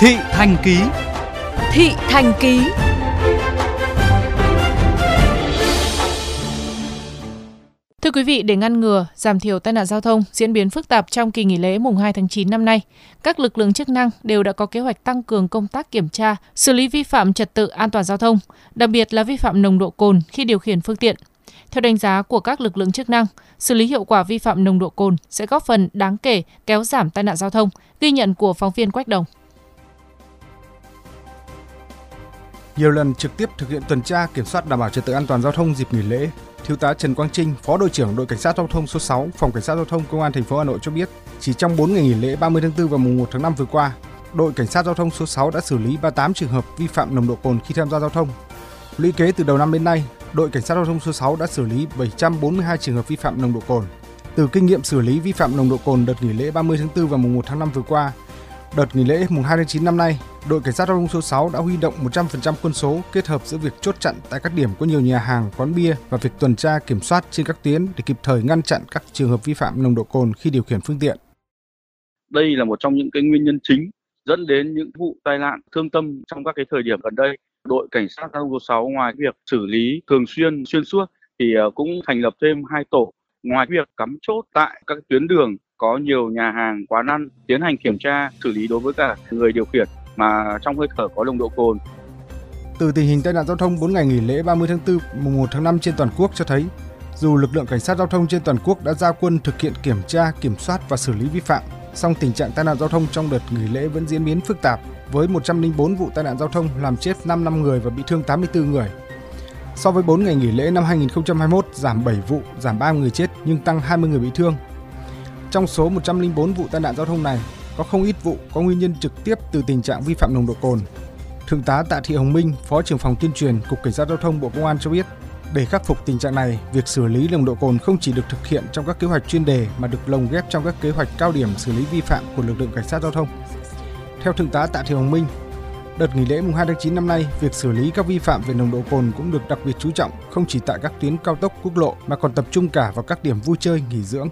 Thị Thành Ký Thị Thành Ký Thưa quý vị, để ngăn ngừa, giảm thiểu tai nạn giao thông diễn biến phức tạp trong kỳ nghỉ lễ mùng 2 tháng 9 năm nay, các lực lượng chức năng đều đã có kế hoạch tăng cường công tác kiểm tra, xử lý vi phạm trật tự an toàn giao thông, đặc biệt là vi phạm nồng độ cồn khi điều khiển phương tiện. Theo đánh giá của các lực lượng chức năng, xử lý hiệu quả vi phạm nồng độ cồn sẽ góp phần đáng kể kéo giảm tai nạn giao thông, ghi nhận của phóng viên Quách Đồng. Nhiều lần trực tiếp thực hiện tuần tra kiểm soát đảm bảo trật tự an toàn giao thông dịp nghỉ lễ, Thiếu tá Trần Quang Trinh, Phó đội trưởng đội cảnh sát giao thông số 6, phòng cảnh sát giao thông công an thành phố Hà Nội cho biết, chỉ trong 4 ngày nghỉ lễ 30 tháng 4 và mùng 1 tháng 5 vừa qua, đội cảnh sát giao thông số 6 đã xử lý 38 trường hợp vi phạm nồng độ cồn khi tham gia giao thông. Lũy kế từ đầu năm đến nay, đội cảnh sát giao thông số 6 đã xử lý 742 trường hợp vi phạm nồng độ cồn. Từ kinh nghiệm xử lý vi phạm nồng độ cồn đợt nghỉ lễ 30 tháng 4 và mùng 1 tháng 5 vừa qua, Đợt nghỉ lễ mùng 2 tháng 9 năm nay, đội cảnh sát giao thông số 6 đã huy động 100% quân số kết hợp giữa việc chốt chặn tại các điểm có nhiều nhà hàng, quán bia và việc tuần tra kiểm soát trên các tuyến để kịp thời ngăn chặn các trường hợp vi phạm nồng độ cồn khi điều khiển phương tiện. Đây là một trong những cái nguyên nhân chính dẫn đến những vụ tai nạn thương tâm trong các cái thời điểm gần đây. Đội cảnh sát giao thông số 6 ngoài việc xử lý thường xuyên xuyên suốt thì ờ, cũng thành lập thêm hai tổ ngoài việc cắm chốt tại các tuyến đường có nhiều nhà hàng, quán ăn tiến hành kiểm tra, xử lý đối với cả người điều khiển mà trong hơi thở có nồng độ cồn. Từ tình hình tai nạn giao thông 4 ngày nghỉ lễ 30 tháng 4, mùng 1 tháng 5 trên toàn quốc cho thấy, dù lực lượng cảnh sát giao thông trên toàn quốc đã ra quân thực hiện kiểm tra, kiểm soát và xử lý vi phạm, song tình trạng tai nạn giao thông trong đợt nghỉ lễ vẫn diễn biến phức tạp với 104 vụ tai nạn giao thông làm chết 5 năm người và bị thương 84 người. So với 4 ngày nghỉ lễ năm 2021 giảm 7 vụ, giảm 3 người chết nhưng tăng 20 người bị thương, trong số 104 vụ tai nạn giao thông này, có không ít vụ có nguyên nhân trực tiếp từ tình trạng vi phạm nồng độ cồn. Thượng tá Tạ Thị Hồng Minh, Phó trưởng phòng tuyên truyền Cục Cảnh sát giao thông Bộ Công an cho biết, để khắc phục tình trạng này, việc xử lý nồng độ cồn không chỉ được thực hiện trong các kế hoạch chuyên đề mà được lồng ghép trong các kế hoạch cao điểm xử lý vi phạm của lực lượng cảnh sát giao thông. Theo Thượng tá Tạ Thị Hồng Minh, đợt nghỉ lễ mùng 2 tháng 9 năm nay, việc xử lý các vi phạm về nồng độ cồn cũng được đặc biệt chú trọng không chỉ tại các tuyến cao tốc quốc lộ mà còn tập trung cả vào các điểm vui chơi nghỉ dưỡng.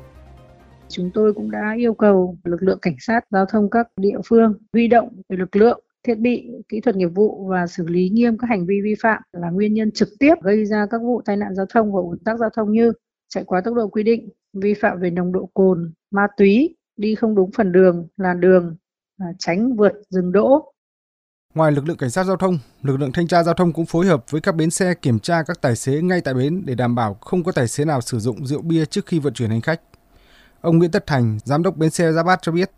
Chúng tôi cũng đã yêu cầu lực lượng cảnh sát giao thông các địa phương huy động lực lượng thiết bị, kỹ thuật nghiệp vụ và xử lý nghiêm các hành vi vi phạm là nguyên nhân trực tiếp gây ra các vụ tai nạn giao thông và ủn tắc giao thông như chạy quá tốc độ quy định, vi phạm về nồng độ cồn, ma túy, đi không đúng phần đường, làn đường, à, tránh vượt dừng đỗ. Ngoài lực lượng cảnh sát giao thông, lực lượng thanh tra giao thông cũng phối hợp với các bến xe kiểm tra các tài xế ngay tại bến để đảm bảo không có tài xế nào sử dụng rượu bia trước khi vận chuyển hành khách. Ông Nguyễn Tất Thành, giám đốc bến xe Giáp Bát cho biết.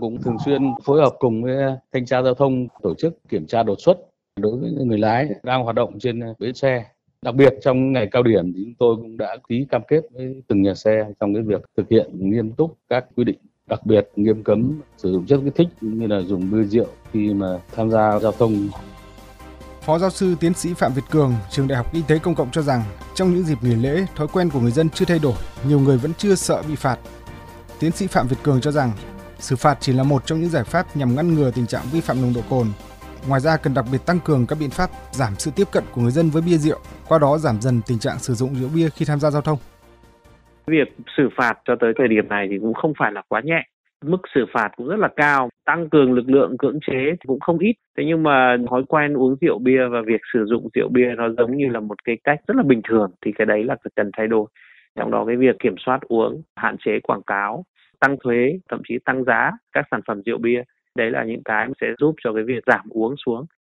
Cũng thường xuyên phối hợp cùng với thanh tra giao thông tổ chức kiểm tra đột xuất đối với người lái đang hoạt động trên bến xe. Đặc biệt trong ngày cao điểm thì chúng tôi cũng đã ký cam kết với từng nhà xe trong cái việc thực hiện nghiêm túc các quy định đặc biệt nghiêm cấm sử dụng chất kích thích như là dùng bia rượu khi mà tham gia giao thông Phó giáo sư tiến sĩ Phạm Việt Cường, trường Đại học Y tế Công cộng cho rằng trong những dịp nghỉ lễ, thói quen của người dân chưa thay đổi, nhiều người vẫn chưa sợ bị phạt. Tiến sĩ Phạm Việt Cường cho rằng xử phạt chỉ là một trong những giải pháp nhằm ngăn ngừa tình trạng vi phạm nồng độ cồn. Ngoài ra cần đặc biệt tăng cường các biện pháp giảm sự tiếp cận của người dân với bia rượu, qua đó giảm dần tình trạng sử dụng rượu bia khi tham gia giao thông. Việc xử phạt cho tới thời điểm này thì cũng không phải là quá nhẹ mức xử phạt cũng rất là cao tăng cường lực lượng cưỡng chế thì cũng không ít. Thế nhưng mà thói quen uống rượu bia và việc sử dụng rượu bia nó giống như là một cái cách rất là bình thường, thì cái đấy là cần thay đổi. Trong đó cái việc kiểm soát uống, hạn chế quảng cáo, tăng thuế, thậm chí tăng giá các sản phẩm rượu bia, đấy là những cái sẽ giúp cho cái việc giảm uống xuống.